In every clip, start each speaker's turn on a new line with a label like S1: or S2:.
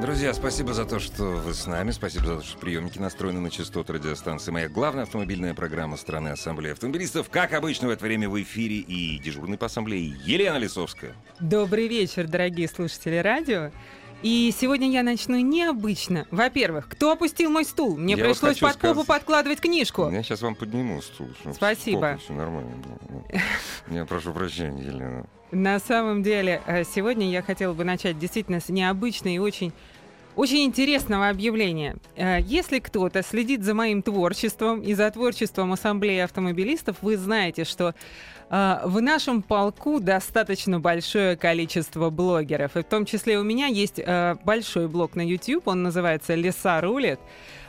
S1: Друзья, спасибо за то, что вы с нами. Спасибо за то, что приемники настроены на частоту радиостанции. Моя главная автомобильная программа страны Ассамблеи автомобилистов. Как обычно в это время в эфире и дежурный по ассамблее Елена Лисовская.
S2: Добрый вечер, дорогие слушатели радио. И сегодня я начну необычно. Во-первых, кто опустил мой стул? Мне
S1: Я
S2: пришлось под попу
S1: сказать-
S2: подкладывать книжку.
S1: Я сейчас вам подниму стул.
S2: Спасибо.
S1: Все нормально. было. Я прошу прощения, Елена.
S2: На самом деле, э, сегодня я хотела бы начать действительно с необычной и очень очень интересного объявления. Э, Если кто-то следит за моим творчеством и за творчеством Ассамблеи автомобилистов, вы знаете, что э, в нашем полку достаточно большое количество блогеров. И в том числе у меня есть э, большой блог на YouTube, он называется «Леса рулит».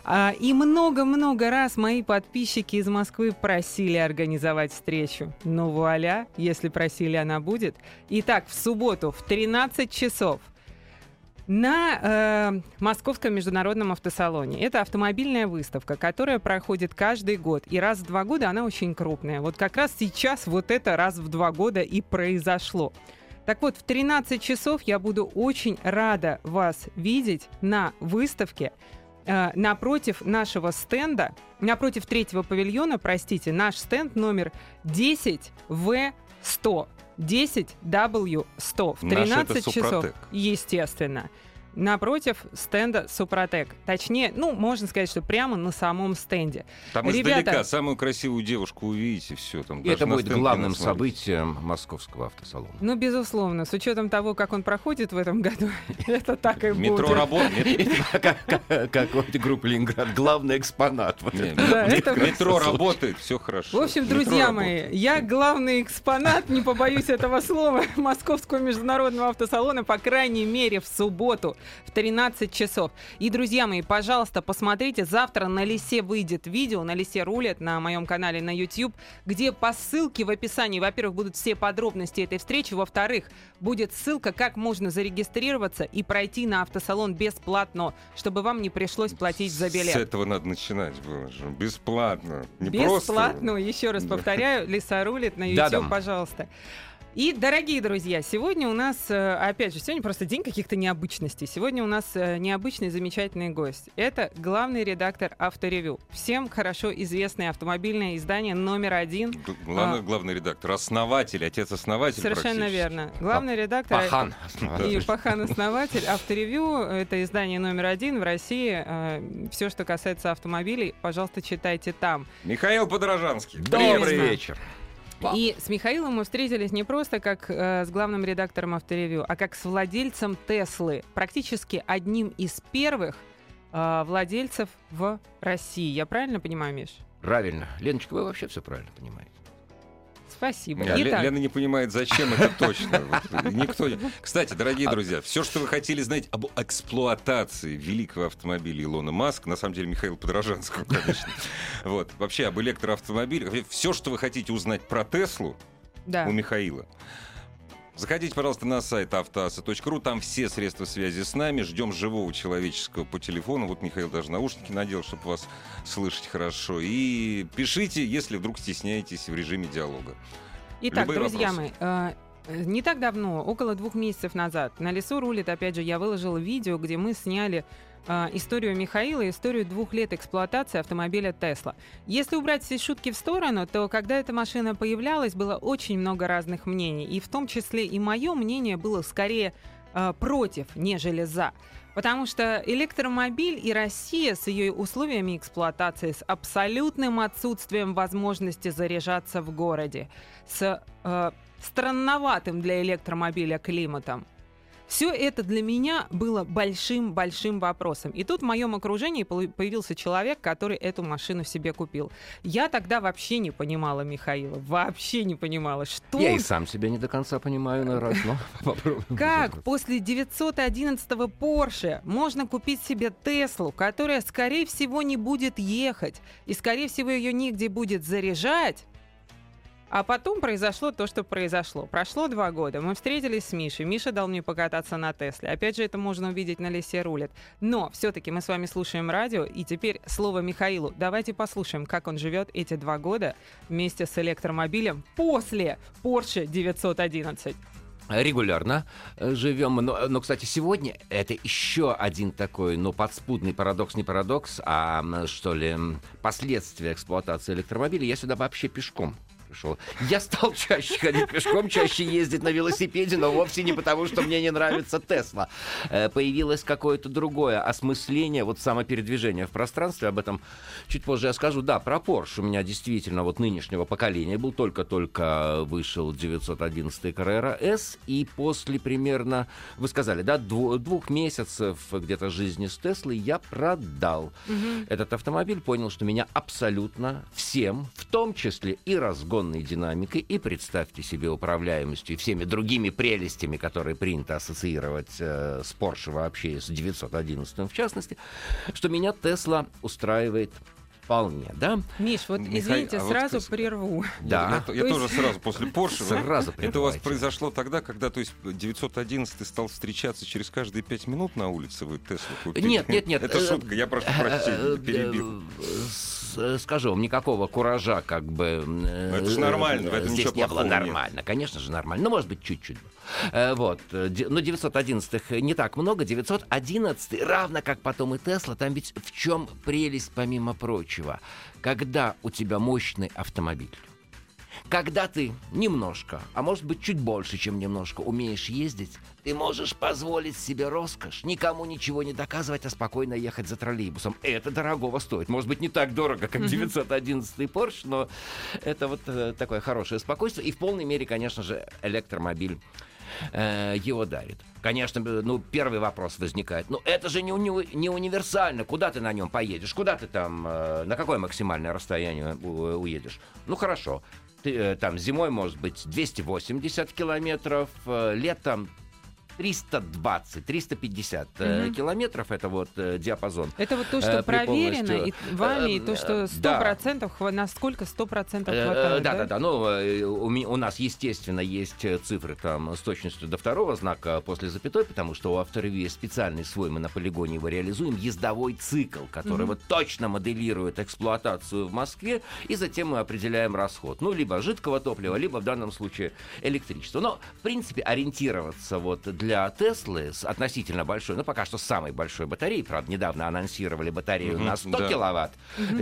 S2: А, И много-много раз мои подписчики из Москвы просили организовать встречу. Ну вуаля, если просили, она будет. Итак, в субботу в 13 часов на э, Московском международном автосалоне. Это автомобильная выставка, которая проходит каждый год. И раз в два года она очень крупная. Вот как раз сейчас вот это раз в два года и произошло. Так вот, в 13 часов я буду очень рада вас видеть на выставке э, напротив нашего стенда, напротив третьего павильона, простите, наш стенд номер 10В100. 10W100 в
S1: Наш это
S2: 13 часов, естественно. Напротив стенда Супротек. Точнее, ну, можно сказать, что прямо на самом стенде.
S1: Там
S2: Ребята-
S1: издалека самую красивую девушку увидите, все. Там
S3: И это будет главным событием московского автосалона.
S2: Ну, безусловно, с учетом того, как он проходит в этом году, это так и
S1: Метро
S2: будет.
S1: работает.
S3: Как как- как у группы Ленинград, главный экспонат.
S1: Метро работает, все хорошо.
S2: В общем,
S1: Метро
S2: друзья мои,
S1: работает.
S2: я главный экспонат, не побоюсь этого слова, Московского международного автосалона, по крайней мере, в субботу в 13 часов. И, друзья мои, пожалуйста, посмотрите, завтра на Лисе выйдет видео, на Лисе рулет на моем канале на YouTube, где по ссылке в описании, во-первых, будут все подробности этой встречи, во-вторых, будет ссылка, как можно зарегистрироваться и пройти на автосалон бесплатно, чтобы вам не пришлось платить за
S1: С
S2: билет.
S1: этого надо начинать было же. Бесплатно. Не
S2: Бесплатно,
S1: просто.
S2: еще раз повторяю, Лиса рулит на YouTube, пожалуйста. И, дорогие друзья, сегодня у нас, э, опять же, сегодня просто день каких-то необычностей. Сегодня у нас э, необычный, замечательный гость. Это главный редактор Авторевью. Всем хорошо известное автомобильное издание номер один.
S1: Г- Главный,
S2: А.
S1: главный редактор, основатель, отец-основатель.
S2: Совершенно верно. Главный редактор...
S3: Пахан.
S2: И Пахан-основатель, Авторевью, это издание номер один в России. Все, что касается автомобилей, пожалуйста, читайте там.
S1: Михаил Подорожанский.
S3: Добрый
S2: Именно.
S3: вечер.
S2: И с Михаилом мы встретились не просто как э, с главным редактором Авторевью, а как с владельцем Теслы, практически одним из первых э, владельцев в России. Я правильно понимаю, Миш?
S3: Правильно. Леночка, вы вообще все правильно понимаете.
S2: Спасибо.
S1: А, Ле-
S2: Итак,
S1: Лена не понимает, зачем это точно. Вот, Никто Кстати, дорогие друзья, все, что вы хотели знать об эксплуатации великого автомобиля Илона Маск, на самом деле Михаила Подорожанского, конечно. Вот. Вообще об электроавтомобилях. Все, что вы хотите узнать про Теслу
S2: да.
S1: у Михаила. Заходите, пожалуйста, на сайт автоаса.ру, там все средства связи с нами, ждем живого человеческого по телефону. Вот Михаил даже наушники надел, чтобы вас слышать хорошо. И пишите, если вдруг стесняетесь в режиме диалога.
S2: Итак,
S1: Любые
S2: друзья
S1: вопросы.
S2: мои, э, не так давно, около двух месяцев назад, на лесу рулит, опять же, я выложила видео, где мы сняли э, историю Михаила, историю двух лет эксплуатации автомобиля Тесла. Если убрать все шутки в сторону, то когда эта машина появлялась, было очень много разных мнений. И в том числе и мое мнение было скорее э, против, нежели за. Потому что электромобиль и Россия с ее условиями эксплуатации, с абсолютным отсутствием возможности заряжаться в городе, с э, странноватым для электромобиля климатом, Все это для меня было большим-большим вопросом. И тут в моем окружении появился человек, который эту машину себе купил. Я тогда вообще не понимала Михаила, вообще не понимала, что
S3: Я и сам себя не до конца понимаю на раз, но попробуем.
S2: как после 911-го Porsche можно купить себе Теслу, которая, скорее всего, не будет ехать, и, скорее всего, ее нигде будет заряжать? А потом произошло то, что произошло. Прошло два года, мы встретились с Мишей. Миша дал мне покататься на Тесле. Опять же, это можно увидеть на Лесе рулит. Но все-таки мы с вами слушаем радио, и теперь слово Михаилу. Давайте послушаем, как он живет эти два года вместе с электромобилем после Porsche 911.
S3: Регулярно э, живем. Но, но, кстати, сегодня это еще один такой, ну, подспудный парадокс, не парадокс, а, что ли, последствия эксплуатации электромобиля. Я сюда вообще пешком пришел. Я стал чаще ходить пешком, чаще ездить на велосипеде, но вовсе не потому, что мне не нравится Тесла. Э, Появилось какое-то другое осмысление, вот самопередвижение в пространстве. Об этом чуть позже я скажу. Да, про Porsche у меня действительно вот нынешнего поколения был только-только вышел 911 Carrera S, и после примерно, вы сказали, да, двух месяцев где-то жизни с Теслой я продал этот автомобиль, понял, что меня абсолютно всем, в том числе и разгонной динамикой, и, представьте себе, управляемостью, и всеми другими прелестями, которые принято ассоциировать э, с Porsche вообще, с 911 в частности, что меня Тесла устраивает вполне, да?
S2: Миш, вот
S1: Михаил,
S2: извините,
S1: а вот
S2: сразу
S1: ты-
S2: прерву.
S3: Да.
S1: Я, я
S2: То
S1: тоже
S2: есть-
S1: сразу после Porsche.
S3: Сразу
S1: Это у вас произошло тогда, когда, то есть, 911 стал встречаться через каждые пять минут на улице, вы Теслу купили?
S3: Нет, нет, нет.
S1: Это
S3: э,
S1: шутка, я прошу
S3: э,
S1: прощения,
S3: э,
S1: перебил.
S3: Скажу вам, никакого куража как бы... э,
S1: Это ж нормально, в этом
S3: Здесь не было
S1: плохого нет.
S3: нормально, конечно же нормально. Ну, может быть, чуть-чуть. Э, Вот. э, Но 911 не так много. 911, равно как потом и Тесла, там ведь в чем прелесть, помимо прочего? Когда у тебя мощный автомобиль, когда ты немножко, а может быть чуть больше, чем немножко, умеешь ездить, ты можешь позволить себе роскошь, никому ничего не доказывать, а спокойно ехать за троллейбусом. Это дорогого стоит. Может быть, не так дорого, как 911 Porsche, но это вот э, такое хорошее спокойствие. И в полной мере, конечно же, электромобиль э, его дарит. Конечно, ну, первый вопрос возникает. Ну, это же не, уни- не универсально. Куда ты на нем поедешь? Куда ты там, э, на какое максимальное расстояние у- уедешь? Ну, хорошо. Э, там зимой, может быть, 280 километров, э, летом 320, 350 э,
S2: Мгм.
S3: километров. Это вот э, диапазон.
S2: Это вот то,
S3: Э,
S2: что проверено и вами, и то,
S3: Э,
S2: что
S3: э,
S2: сто
S3: да.
S2: процентов, насколько сто процентов
S3: Э,
S2: хватает,
S3: Да, да, да. Ну, э, у, нас, естественно, есть цифры там с точностью до второго знака после запятой, потому что у Авторевью есть специальный свой, мы на полигоне его реализуем, ездовой цикл, который
S2: Мгм.
S3: вот точно моделирует эксплуатацию в Москве, и затем мы определяем расход. Ну, либо жидкого топлива, либо в данном случае электричество. Но, в принципе, ориентироваться вот для Теслы с относительно большой, ну, пока что самой большой батареей, правда, недавно анонсировали батарею
S1: Мгм,
S3: на 100
S1: да.
S3: киловатт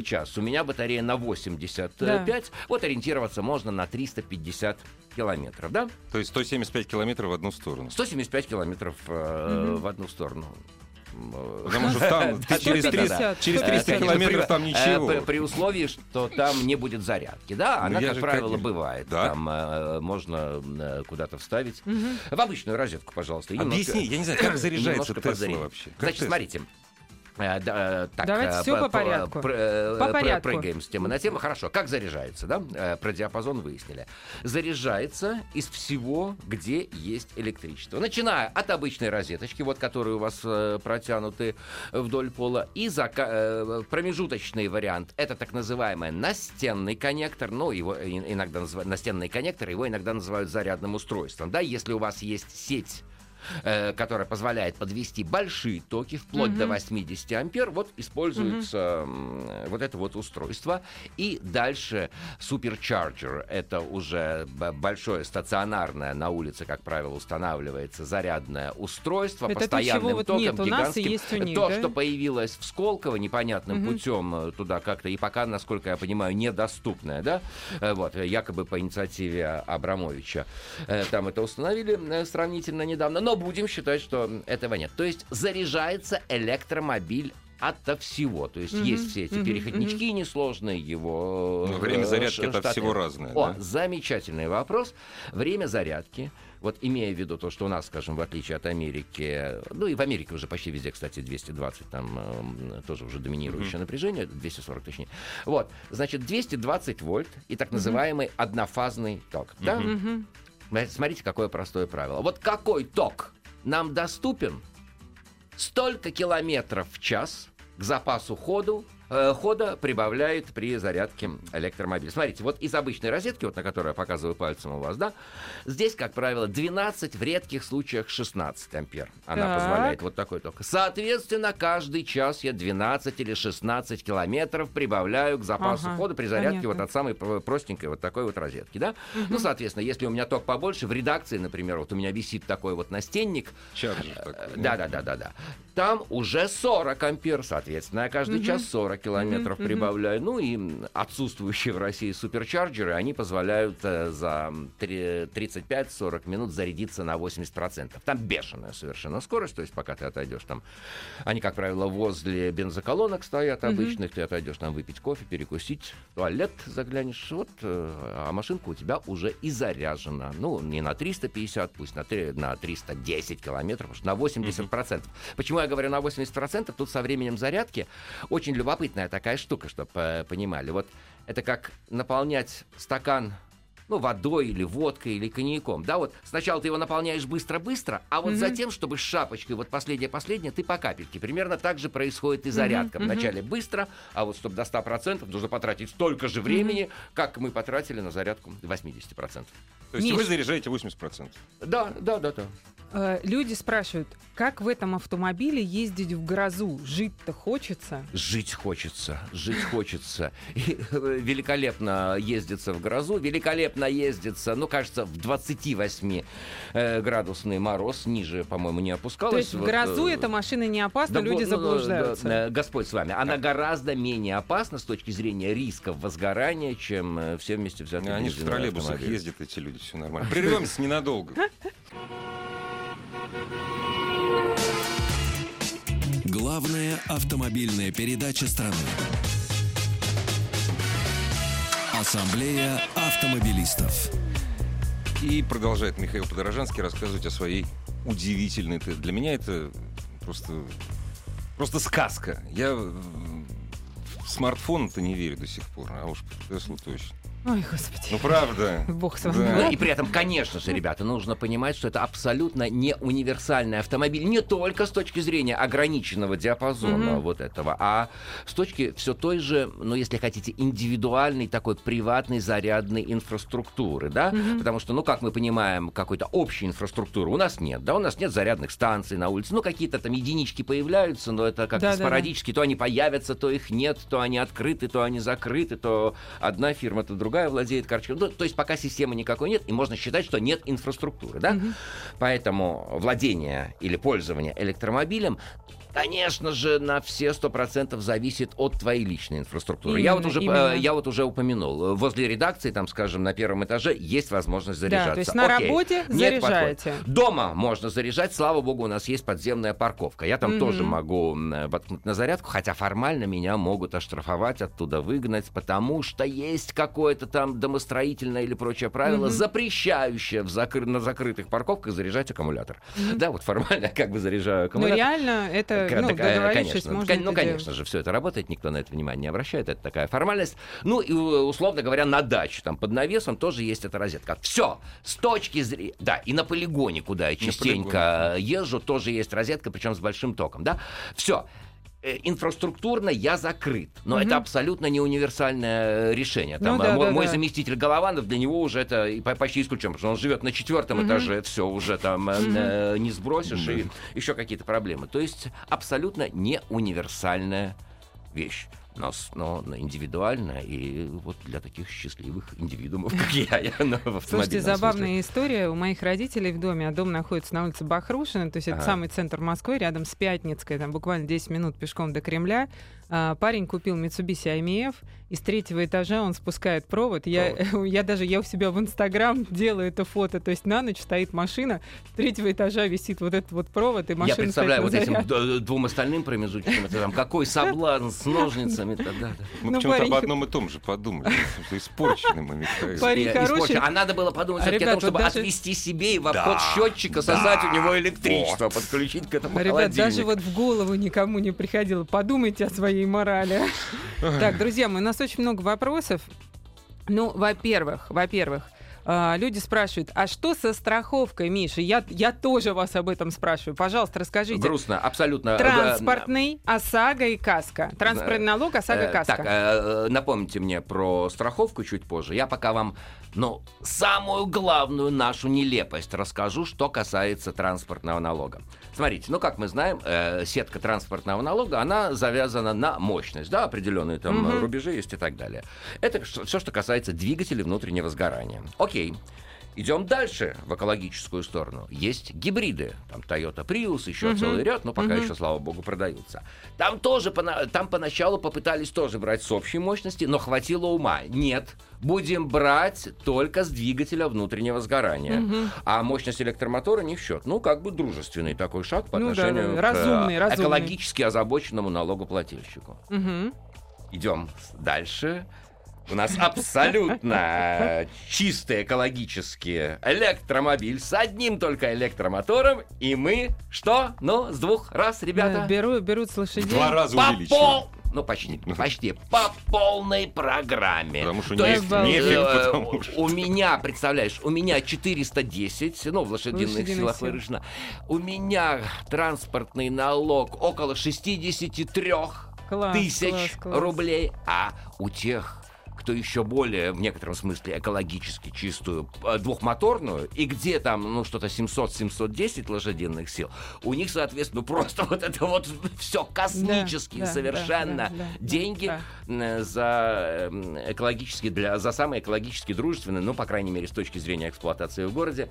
S3: час. У меня батарея на 85. Вот ориентироваться можно на 350 километров, да?
S1: То есть 175 километров в одну сторону.
S3: 175 километров э, в одну сторону. Э,
S1: Потому что там через
S2: 150,
S1: 300, через 300
S3: Конечно,
S1: километров
S3: при-
S1: там
S3: э,
S1: ничего.
S3: При, условии, что там не будет зарядки. Да,
S1: Ну,
S3: она, как правило, бывает. Там э, можно э, куда-то вставить. В обычную розетку, пожалуйста.
S1: Объясни, я не знаю, как заряжается Тесла вообще?
S3: Значит, смотрите. Э, э, так,
S2: Давайте
S3: э,
S2: всё
S3: п-
S2: по порядку.
S3: пр- э,
S2: По порядку.
S3: Прыгаем с темы на тему. Хорошо, как заряжается, да? Про диапазон выяснили. Заряжается из всего, где есть электричество. Начиная от обычной розеточки, вот которые у вас протянуты вдоль пола, и зака- промежуточный вариант. Это так называемый настенный коннектор. Ну, его иногда называют настенный коннектор, его иногда называют зарядным устройством. Да, если у вас есть сеть э, которая позволяет подвести большие токи вплоть до 80 ампер, вот используется м, вот это вот устройство. И дальше суперчарджер. Это уже большое стационарное на улице, как правило, устанавливается зарядное устройство
S2: Это то,
S3: постоянным
S2: вот
S3: током
S2: нет у нас и есть у них,
S3: то,
S2: да?
S3: что появилось в Сколково непонятным
S2: Мгм.
S3: путем э, туда как-то и пока, насколько я понимаю, недоступное, да, Э, вот якобы по инициативе Абрамовича э, там это установили сравнительно недавно, но будем считать, что этого нет. То есть заряжается электромобиль ото всего. То есть
S2: Мгм,
S3: есть все эти
S2: мгм,
S3: переходнички несложные, его...
S1: Ну, время
S3: э,
S1: зарядки
S3: ш-
S1: от
S3: штаты.
S1: всего разное.
S3: О,
S1: да?
S3: замечательный вопрос. Время зарядки. Вот имея в виду то, что у нас, скажем, в отличие от Америки, ну и в Америке уже почти везде, кстати, 220, там эм, тоже уже доминирующее напряжение, 240 точнее. Вот, значит, 220 вольт и так называемый однофазный ток. Да?
S2: Мгм.
S3: Смотрите, какое простое правило. Вот какой ток нам доступен, столько километров в час к запасу ходу, э, хода прибавляет при зарядке электромобиля. Смотрите, вот из обычной розетки, вот на которой я показываю пальцем у вас, да, здесь, как правило, 12, в редких случаях 16 ампер. Она
S2: Так.
S3: позволяет вот такой ток. Соответственно, каждый час я 12 или 16 километров прибавляю к запасу
S2: Ага,
S3: хода при зарядке
S2: понятно.
S3: вот от самой про- простенькой вот такой вот розетки, да? Ну, соответственно, если у меня ток побольше, в редакции, например, вот у меня висит такой вот настенник,
S1: Чарджер такой.
S3: Э. Там уже 40 ампер, соответственно, я каждый час 40 километров
S2: мгм.
S3: прибавляю. Ну и отсутствующие в России суперчарджеры, они позволяют э, за три- 35-40 минут зарядиться на 80%. Там бешеная совершенно скорость, то есть пока ты отойдешь там, они, как правило, возле бензоколонок стоят обычных, ты отойдешь там выпить кофе, перекусить, в туалет заглянешь, вот, э, а машинка у тебя уже и заряжена. Ну, не на 350, пусть на, три- на 310 километров, на 80%. Почему я говорю на 80%? Тут со временем зарядки очень любопытная такая штука, чтобы понимали. Вот это как наполнять стакан ну, водой или водкой или коньяком. Да, вот сначала ты его наполняешь быстро-быстро, а вот
S2: Мгм.
S3: затем, чтобы с шапочкой, вот последнее-последнее, ты по капельке. Примерно так же происходит и зарядка.
S2: мгм.
S3: Вначале быстро, а вот чтобы до 100% нужно потратить столько же времени, как мы потратили на зарядку 80%.
S1: То есть
S2: Миш.
S1: вы заряжаете 80%.
S3: Да, да, да, да.
S2: Э, Люди спрашивают, как в этом автомобиле ездить в грозу? Жить-то хочется?
S3: Жить хочется, жить хочется. И, э, великолепно ездится в грозу, великолепно ездится, ну, кажется, в 28 э, градусный мороз, ниже, по-моему, не опускалась.
S2: То есть в
S3: Вот,
S2: грозу
S3: э,
S2: эта машина не опасна,
S3: да,
S2: люди
S3: ну,
S2: заблуждаются.
S3: да, э, Господь с вами. Она гораздо менее опасна с точки зрения рисков возгорания, чем э, все вместе взятые
S1: Они же в троллейбусах ездят, эти люди, все нормально. Прервемся ненадолго.
S4: Главная автомобильная передача страны. Ассамблея автомобилистов.
S1: И продолжает Михаил Подорожанский рассказывать о своей удивительной... Для меня это просто, просто сказка. Я в смартфон-то не верю до сих пор, а уж Теслу точно.
S2: Ой, господи.
S1: Ну, правда.
S2: Бог с вами.
S1: Да.
S3: Ну и при этом, конечно же, ребята, нужно понимать, что это абсолютно не универсальный автомобиль, не только с точки зрения ограниченного диапазона
S2: Мгм.
S3: вот этого, а с точки все той же, ну если хотите, индивидуальной такой приватной зарядной инфраструктуры, да,
S2: Мгм.
S3: потому что, ну как мы понимаем, какой-то общей инфраструктуры у нас нет, да, у нас нет зарядных станций на улице, ну какие-то там единички появляются, но это как-то
S2: Да-да-да.
S3: спорадически, то они появятся, то их нет, то они открыты, то они закрыты, то одна фирма, то другая владеет карточкой. Ну, то есть пока системы никакой нет, и можно считать, что нет инфраструктуры, да?
S2: Мгм.
S3: Поэтому владение или пользование электромобилем Конечно же, на все сто процентов зависит от твоей личной инфраструктуры. я, вот
S2: Именно,
S3: уже, э,
S2: именно.
S3: я вот уже упомянул. Возле редакции, там, скажем, на первом этаже есть возможность
S2: Да,
S3: заряжаться.
S2: то есть на
S3: Окей.
S2: работе
S3: Нет,
S2: заряжаете.
S3: подходит. Дома можно заряжать, слава богу, у нас есть подземная парковка. Я там
S2: Мгм.
S3: тоже могу воткнуть на зарядку, хотя формально меня могут оштрафовать, оттуда выгнать, потому что есть какое-то там домостроительное или прочее правило,
S2: Мгм.
S3: запрещающее в закры- на закрытых парковках заряжать аккумулятор. Да, вот формально я как бы заряжаю
S2: Но
S3: аккумулятор.
S2: реально это,
S3: К-
S2: ну,
S3: так, э,
S2: договорившись,
S3: конечно,
S2: можно
S3: кон- ну, конечно же, все это работает, никто на это внимание не обращает, это такая формальность. Ну, и, э, условно говоря, на даче, там, под навесом тоже есть эта розетка. Все, с точки зрения... Да, и на полигоне, куда я частенько езжу, тоже есть розетка, причем с большим током, да. Все. Инфраструктурно я закрыт, но
S2: Мгм.
S3: это абсолютно не универсальное э, решение.
S2: Ну
S3: Там,
S2: да,
S3: э, мой,
S2: да,
S3: мой
S2: да.
S3: заместитель Голованов, для него уже это почти исключен, потому что он живет на четвертом
S2: Мгм.
S3: этаже, все уже там э, э, не сбросишь,
S1: Да.
S3: и еще какие-то проблемы. То есть абсолютно не универсальная вещь. Но, с- но индивидуально и вот для таких счастливых индивидуумов, как я, я ну, в
S2: Слушайте, забавная история. У моих родителей в доме, а дом находится на улице Бахрушина, то есть это самый центр Москвы, рядом с Пятницкой, там буквально 10 минут пешком до Кремля. А, парень купил Mitsubishi IMF, и с третьего этажа он спускает провод. Я, я даже я у себя в Инстаграм делаю это фото, то есть на ночь стоит машина, с третьего этажа висит вот этот вот провод, и
S3: Я
S2: машина
S3: представляю вот
S2: на
S3: этим двум остальным промежуточным этажам, какой соблазн с ножницами тогда.
S1: Мы
S2: Ну,
S1: почему-то
S2: парень-
S1: об одном и том же подумали. Что испорчены мы, Михаил.
S2: Парень хороший.
S3: А надо было подумать
S2: А,
S3: всё-таки о том, чтобы отвести себе и в обход счетчика создать у него электричество, подключить к этому
S2: Ребят, даже вот в голову никому не приходило. Подумайте о своей морали. Так, друзья мои, у нас очень много вопросов. Ну, во-первых, во-первых, а, люди спрашивают, а что со страховкой, Миша? Я, я тоже вас об этом спрашиваю. Пожалуйста, расскажите.
S3: Грустно, абсолютно.
S2: Транспортный, ОСАГО и КАСКО. Транспортный налог, ОСАГО,
S3: Э,
S2: КАСКО.
S3: Так, э, напомните мне про страховку чуть позже. Я пока вам, ну, самую главную нашу нелепость расскажу, что касается транспортного налога. Смотрите, ну, как мы знаем, э, сетка транспортного налога, она завязана на мощность, да, определенные там э, рубежи есть и так далее. Это все, что касается двигателей внутреннего сгорания. Окей. Идем дальше в экологическую сторону. Есть гибриды. Там Toyota Prius, еще
S2: Мгм.
S3: целый ряд, но пока
S2: Мгм.
S3: еще, слава богу, продаются. Там тоже там поначалу попытались тоже брать с общей мощности, но хватило ума. Нет, будем брать только с двигателя внутреннего сгорания.
S2: Мгм.
S3: А мощность электромотора не в счет. Ну, как бы дружественный такой шаг по
S2: Ну да,
S3: отношению
S2: да,
S3: к
S2: разумный,
S3: э,
S2: разумный.
S3: экологически озабоченному налогоплательщику.
S2: Мгм.
S3: Идем дальше. У нас абсолютно чистый экологический электромобиль с одним только электромотором. И мы что? Ну, с двух раз, ребята?
S2: беру, берут с лошадей.
S1: Два раза
S3: По
S1: увеличили.
S3: пол... Ну, почти, почти. По полной программе.
S1: Потому что
S3: То
S1: не-
S3: есть,
S2: нефиг,
S3: э,
S1: потому что-
S3: У меня, представляешь, у меня 410, ну, в лошадиных
S2: Лошадиных
S3: силах
S2: сил.
S3: выражено. У меня транспортный налог около 63
S2: Класс,
S3: тысяч
S2: класс, класс.
S3: рублей, а у тех кто еще более, в некотором смысле, экологически чистую э, двухмоторную, и где там, ну, что-то 700-710 лошадиных сил, у них, соответственно, просто вот это вот все космические
S2: Да,
S3: совершенно
S2: да, да, да,
S3: деньги
S2: да.
S3: за э, экологически, для, за самый экологически дружественный, ну, по крайней мере, с точки зрения эксплуатации в городе,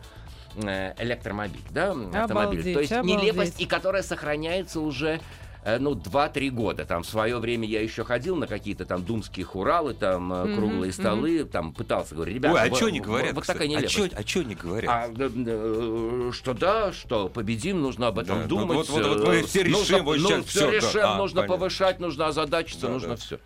S3: э, электромобиль, да, автомобиль. То
S2: Обалдеть,
S3: есть нелепость,
S2: обалдеть.
S3: и которая сохраняется уже ну, 2-3 года. Там в свое время я еще ходил на какие-то там думские хуралы, там э,
S2: Мгм,
S3: круглые столы, там пытался говорить, ребята,
S1: Ой, а что они говорят?
S3: Вот такая
S1: а
S3: нелепость.
S1: а что они говорят?
S3: А, да, да, что да, что победим, нужно об этом
S1: Да, ну
S3: думать.
S1: вот- вот- вот мы
S3: э,
S1: все решим,
S3: нужно,
S1: вот
S3: ну, все
S1: да.
S3: решим,
S1: А,
S3: нужно
S1: понятно.
S3: повышать, нужно озадачиться,
S1: Да,
S3: нужно
S1: да.
S3: все.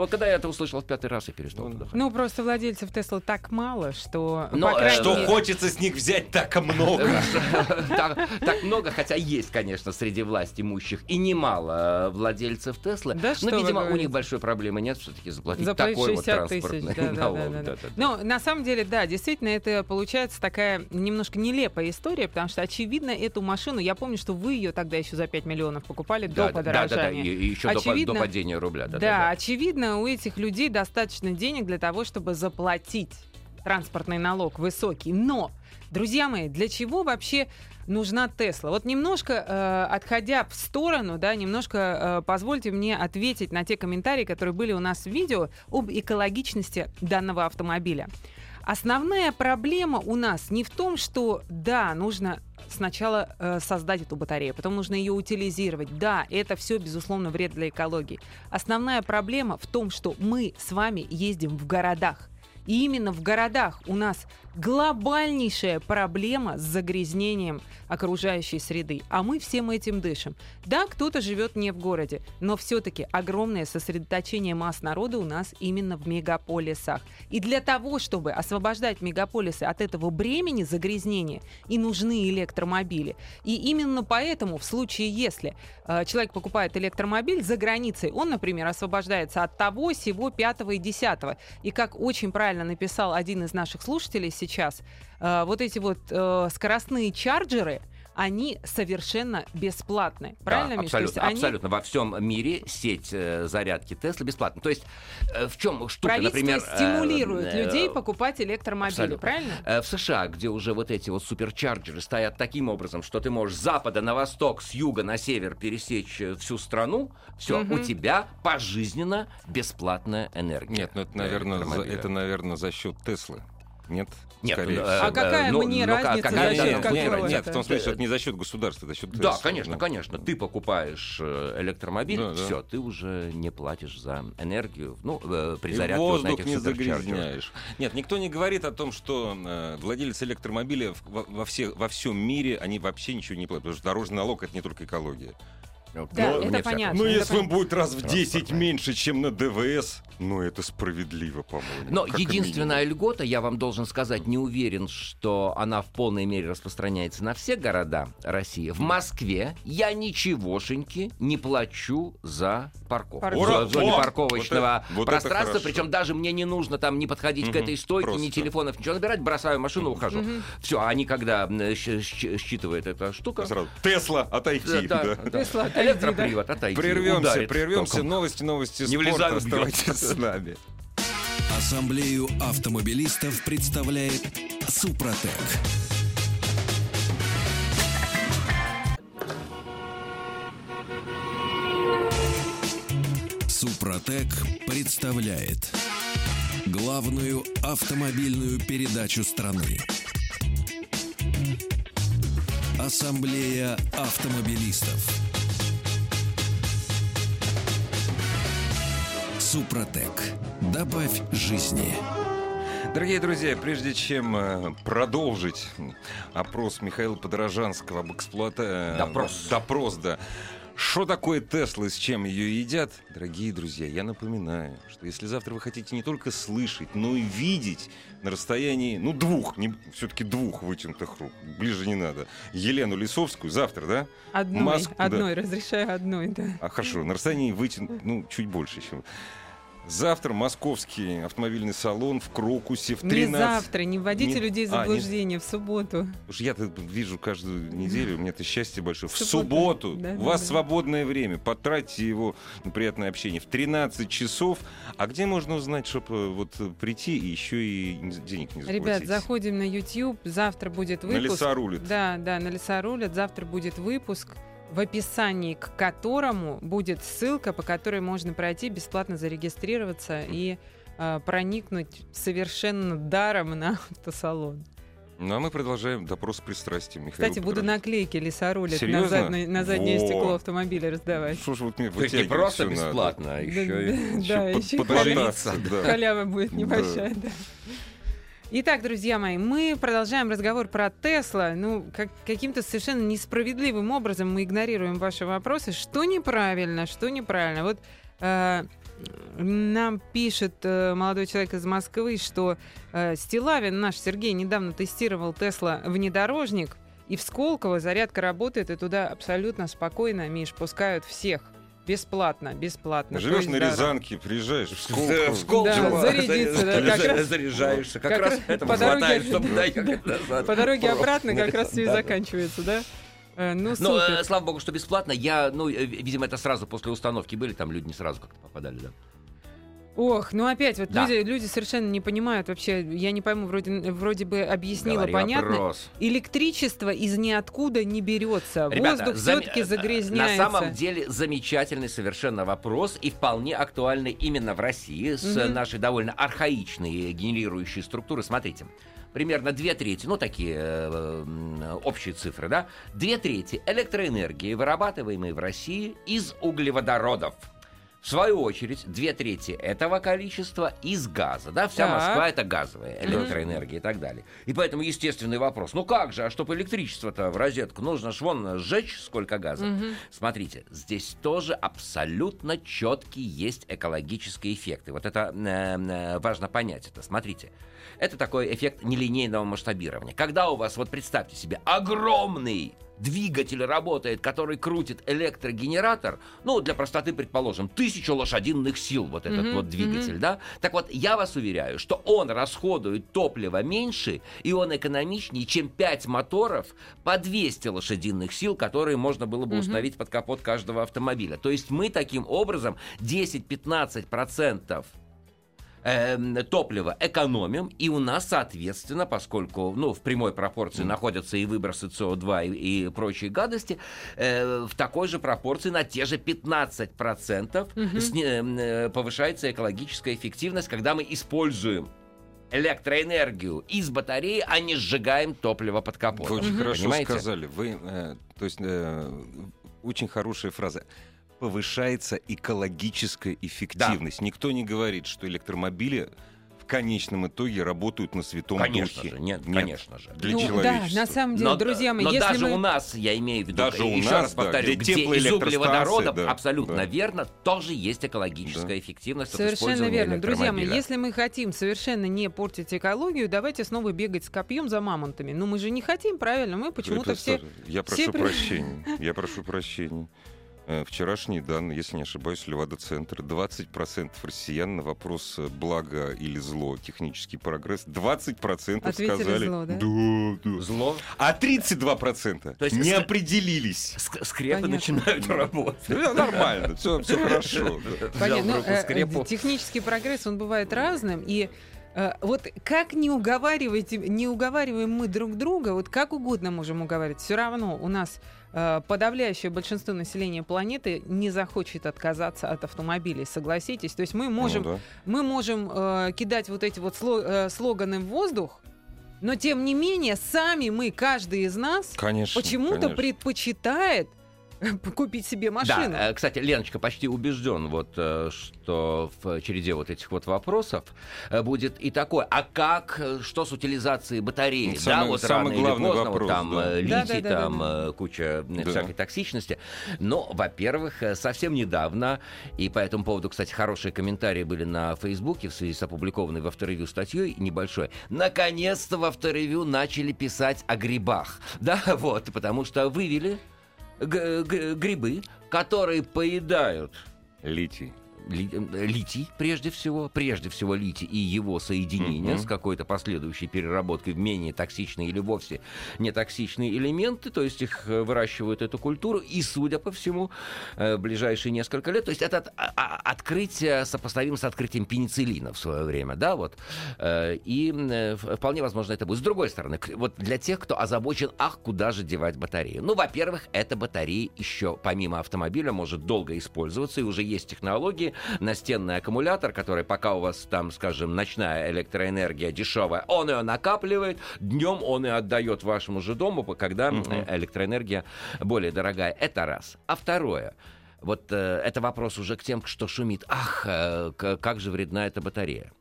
S3: Вот когда я это услышал в пятый раз, я перестал
S1: Ну,
S3: туда ходить.
S2: Ну, просто владельцев Тесла так мало, что...
S3: Но,
S2: по крайней
S1: Что
S2: мере-
S1: хочется с них взять так много?
S3: так, много, хотя есть, конечно, среди власть имущих и немало э, владельцев Теслы.
S2: Да что
S3: но, видимо, у них большой проблемы нет все-таки заплатить, такой вот
S2: 60 тысяч,
S3: транспортный
S2: да, да, да,
S3: налог.
S2: да, да. Ну, на самом деле, да, действительно, это получается такая немножко нелепая история, потому что, очевидно, эту машину, я помню, что вы ее тогда еще за 5 миллионов покупали
S3: Да,
S2: до
S3: да, да, да,
S2: подорожания.
S3: и, еще до падения рубля. Да,
S2: Да,
S3: да, да.
S2: очевидно, у этих людей достаточно денег для того, чтобы заплатить транспортный налог высокий. Но, друзья мои, для чего вообще нужна Тесла? Вот немножко э, отходя в сторону, да, немножко э, позвольте мне ответить на те комментарии, которые были у нас в видео об экологичности данного автомобиля. Основная проблема у нас не в том, что да, нужно сначала э, создать эту батарею, потом нужно ее утилизировать. Да, это все, безусловно, вред для экологии. Основная проблема в том, что мы с вами ездим в городах. И именно в городах у нас глобальнейшая проблема с загрязнением окружающей среды. А мы всем этим дышим. Да, кто-то живет не в городе, но все-таки огромное сосредоточение масс народа у нас именно в мегаполисах. И для того, чтобы освобождать мегаполисы от этого бремени загрязнения, и нужны электромобили. И именно поэтому в случае, если э, человек покупает электромобиль за границей, он, например, освобождается от того, сего, пятого и десятого. И как очень правильно написал один из наших слушателей сейчас, э, вот эти вот э, скоростные чарджеры, они совершенно бесплатны. Правильно,
S3: да,
S2: Миш?
S3: Абсолютно,
S2: они
S3: абсолютно. Во всем мире сеть э, зарядки Тесла бесплатна. То есть э, в чем штука,
S2: правительство
S3: например... э,
S2: стимулирует
S3: э,
S2: людей покупать электромобили,
S3: абсолютно.
S2: правильно?
S3: Э, В США, где уже вот эти вот суперчарджеры стоят таким образом, что ты можешь с запада на восток, с юга на север пересечь э, всю страну, все,
S2: Мгм.
S3: у тебя пожизненно бесплатная энергия.
S1: Нет, ну это, наверное, за, это, наверное, за счет Теслы. Нет?
S3: Нет,
S1: Скорее
S3: ну,
S1: всего.
S2: А какая
S3: ну,
S2: мне
S3: ну, ка-
S2: разница,
S3: какая-
S2: за счет
S1: нет,
S3: да,
S1: нет, нет, в том смысле, что это не за счет государства, за счет
S3: Да, конечно,
S1: да.
S3: конечно. Ты покупаешь э, электромобиль,
S1: Да, да.
S3: все, ты уже не платишь за энергию. Ну, э, при
S1: И
S3: зарядке вот на
S1: воздух
S3: этих
S1: не загрязняешь. Нет, никто не говорит о том, что э, владельцы электромобиля во, во, все, во всем мире, они вообще ничего не платят, потому что дорожный налог — это не только экология.
S2: Да,
S3: Ну,
S2: это понятно.
S1: Ну,
S2: это
S1: если он
S2: понятно.
S1: будет раз в 10
S3: Транспортная.
S1: меньше, чем на ДВС, ну, это справедливо, по-моему.
S3: Но единственная
S1: минимум.
S3: льгота, я вам должен сказать, не уверен, что она в полной мере распространяется на все города России. В Москве я ничегошеньки не плачу за парковку. Зоне
S1: О!
S3: парковочного
S1: Вот это- вот
S3: пространства. Причем даже мне не нужно там не подходить к
S1: Мгм,
S3: этой стойке, ни
S1: просто.
S3: телефонов, ничего набирать. Бросаю машину, ухожу.
S2: Мгм.
S3: Все, они когда считывает эта штука...
S1: Сразу. Тесла, отойти.
S3: Да,
S1: да.
S3: да.
S2: Тесла, отойди,
S3: Электропривод, отойди.
S1: Прервемся, прервемся.
S3: током.
S1: Новости, новости
S3: Не
S1: спорта.
S3: влезай,
S1: Оставайтесь. С нами.
S4: Ассамблею автомобилистов представляет Супротек. Супротек представляет главную автомобильную передачу страны. Ассамблея автомобилистов. Супротек. Добавь жизни.
S1: Дорогие друзья, прежде чем э, продолжить опрос Михаила Подорожанского об эксплуатации...
S3: Допрос.
S1: Допрос, да. Что такое Тесла и с чем ее едят? Дорогие друзья, я напоминаю, что если завтра вы хотите не только слышать, но и видеть на расстоянии, ну, двух, не, все-таки двух вытянутых рук, ближе не надо, Елену Лисовскую, завтра, да?
S2: Одной,
S1: Маск- да.
S2: одной, разрешаю одной, да.
S1: А хорошо, на расстоянии вытянут, ну, чуть больше еще. Завтра московский автомобильный салон в Крокусе в 13...
S2: Не завтра, не вводите
S1: Не-
S2: людей в
S1: А, не-
S2: заблуждение, в субботу.
S1: Потому что я-то вижу каждую неделю, у меня это счастье большое. В
S2: Суббота.
S1: субботу
S2: Да,
S1: у вас
S2: да.
S1: свободное время, потратьте его на приятное общение. В 13 часов. А где можно узнать, чтобы вот э, прийти и еще и не- денег не заплатить?
S2: Ребят, заходим на YouTube, завтра будет
S1: На
S2: выпуск.
S1: леса рулит.
S2: Да, да, на леса рулят. Завтра будет выпуск, в описании к которому будет ссылка, по которой можно пройти, бесплатно зарегистрироваться и э, проникнуть совершенно даром на автосалон.
S1: Ну, а мы продолжаем допрос с пристрастием. Михаила
S2: Кстати, буду наклейки леса рулят на, заднее- на заднее
S1: Во.
S2: стекло автомобиля раздавать.
S1: Что ж вот мне
S3: То есть не просто
S1: всё надо?
S3: бесплатно, а еще
S2: Да,
S3: и...
S2: да,
S1: Ещё
S2: да,
S1: под-
S2: еще
S1: подмотаться,
S2: халява-
S1: да.
S2: Халява будет
S1: Да.
S2: небольшая, да. Итак, друзья мои, мы продолжаем разговор про Тесла. Ну, как, каким-то совершенно несправедливым образом мы игнорируем ваши вопросы. Что неправильно, что неправильно. Вот э, нам пишет э, молодой человек из Москвы, что э, Стилавин, наш Сергей, недавно тестировал Тесла внедорожник, и в Сколково зарядка работает, и туда абсолютно спокойно, Миш, пускают всех. Бесплатно, бесплатно.
S1: Живешь
S2: есть,
S1: на
S2: да,
S1: Рязанке, приезжаешь в
S3: Да,
S1: Сколково.
S3: в Сколково.
S2: Да, зарядиться, да, как раз-
S3: Заряжаешься. Как
S2: как
S3: раз
S2: раз
S3: этого
S2: по дороге-
S3: хватает, чтобы доехать назад.
S2: По дороге
S3: Просто.
S2: обратно как раз все и
S3: Да, да.
S2: заканчивается, да? Э, Ну,
S3: Но,
S2: супер.
S3: э, слава богу, что бесплатно. Я, ну, э, видимо, это сразу после установки были, там люди не сразу как-то попадали, да.
S2: Ох, ну опять, вот
S3: Да.
S2: люди, люди совершенно не понимают вообще, я не пойму, вроде, вроде бы объяснила
S3: Говори
S2: понятно.
S3: вопрос.
S2: Электричество из ниоткуда не берется.
S3: Ребята,
S2: Воздух
S3: зам-
S2: все-таки
S3: э,
S2: загрязняется.
S3: На самом деле замечательный совершенно вопрос и вполне актуальный именно в России с
S2: Мгм.
S3: нашей довольно архаичной генерирующей структурой. Смотрите, примерно две трети, ну такие э, общие цифры, да, две трети электроэнергии, вырабатываемой в России из углеводородов. В свою очередь, две трети этого количества из газа. Да? Вся
S2: Так.
S3: Москва это газовая электроэнергия и так далее. И поэтому естественный вопрос. Ну как же, а чтобы электричество-то в розетку нужно ж вон сжечь сколько газа?
S2: Мгм.
S3: Смотрите, здесь тоже абсолютно четкий есть экологический эффект. И вот это э, э, важно понять это. Смотрите, это такой эффект нелинейного масштабирования. Когда у вас, вот представьте себе, огромный двигатель работает, который крутит электрогенератор, ну, для простоты, предположим, тысячу лошадиных сил, вот этот
S2: Мгм,
S3: вот двигатель,
S2: мгм.
S3: да? Так вот, я вас уверяю, что он расходует топливо меньше, и он экономичнее, чем 5 моторов по 200 лошадиных сил, которые можно было бы
S2: Мгм.
S3: установить под капот каждого автомобиля. То есть мы таким образом 10-15% эм, топлива экономим, и у нас, соответственно, поскольку ну, в прямой пропорции находятся и выбросы СО2 и, и прочие гадости, э, в такой же пропорции на те же 15%
S2: Мгм.
S3: сни- э, повышается экологическая эффективность, когда мы используем электроэнергию из батареи, а не сжигаем топливо под
S1: Вы
S3: капотом.
S1: очень хорошо
S3: Понимаете?
S1: сказали. Вы, э, то есть, э, очень хорошая фраза. Повышается экологическая эффективность. Никто не говорит, что электромобили в конечном итоге работают на святом
S3: Конечно
S1: духе.
S3: же, нет,
S1: Нет.
S3: конечно же.
S1: Для
S2: Ну, да,
S1: человечества.
S2: на самом деле,
S3: Но,
S2: друзья мои,
S3: но
S2: если
S3: даже
S2: мы...
S3: у нас, я имею в виду,
S1: Даже у
S3: еще
S1: нас,
S3: раз
S1: да,
S3: повторю, где из углеводородов,
S1: да,
S3: абсолютно
S1: да.
S3: верно, тоже есть экологическая эффективность от
S2: Совершенно верно. Друзья мои, если мы хотим совершенно не портить экологию, давайте снова бегать с копьем за мамонтами. Но мы же не хотим, правильно? Мы почему-то все...
S1: Я
S2: все
S1: прошу
S2: при-
S1: прощения. Я прошу прощения. Э, Вчерашние данные, если не ошибаюсь, Левада-центр. 20% россиян на вопрос э, благо или зло, технический прогресс, 20%
S2: Ответили
S1: сказали
S2: зло, да?
S1: да, да.
S3: Зло,
S1: А 32%
S3: То есть
S1: не
S3: ск-
S1: определились.
S3: ск- скрепы
S2: Понятно.
S3: начинают работать.
S1: Ну, нормально, все, хорошо. да.
S2: Понятно. Ну, э,
S3: скрепу.
S2: технический прогресс, он бывает разным, и вот как не уговариваете, не уговариваем мы друг друга, вот как угодно можем уговаривать, все равно у нас э, подавляющее большинство населения планеты не захочет отказаться от автомобилей, согласитесь. То есть мы можем,
S1: Ну да.
S2: мы можем э, кидать вот эти вот сло- э, слоганы в воздух, но тем не менее сами мы, каждый из нас, почему-то предпочитает купить себе машину.
S3: Да, э, кстати, Леночка почти убежден, вот, э, что в череде вот этих вот вопросов э, будет и такое. А как, что с утилизацией батареи?
S1: Ну,
S3: да,
S1: самый-
S3: вот
S1: самый
S3: рано или
S1: главный
S3: поздно,
S1: вопрос,
S3: вот там
S1: да.
S2: Да,
S3: литий,
S2: да, да, да,
S3: там
S2: да.
S3: э, куча
S1: Да.
S3: всякой токсичности. Но, во-первых, совсем недавно, и по этому поводу, кстати, хорошие комментарии были на Фейсбуке в связи с опубликованной во вторревью статьей небольшой. Наконец-то во вторревью начали писать о грибах. Да, вот, потому что вывели грибы, которые поедают
S1: Литий.
S3: Э, литий, прежде всего, прежде всего литий и его соединение
S1: Мгм.
S3: с какой-то последующей переработкой в менее токсичные или вовсе нетоксичные элементы, то есть их э, выращивают эту культуру, и, судя по всему, э, в ближайшие несколько лет, то есть это от- а- а- открытие сопоставимо с открытием пенициллина в свое время, да, вот, Э, и э, вполне возможно это будет. С другой стороны, вот для тех, кто озабочен, ах, куда же девать батарею? Ну, во-первых, эта батарея еще помимо автомобиля может долго использоваться, и уже есть технологии, настенный аккумулятор, который пока у вас там, скажем, ночная электроэнергия дешевая, он ее накапливает, днем он и отдает вашему же дому, когда электроэнергия более дорогая. Это раз. А второе, вот э, это вопрос уже к тем, что шумит. Ах, э, как же вредна эта батарея.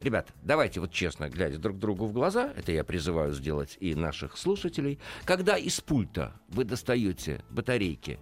S3: Ребята, давайте вот честно, глядя друг другу в глаза, это я призываю сделать и наших слушателей, когда из пульта вы достаете батарейки,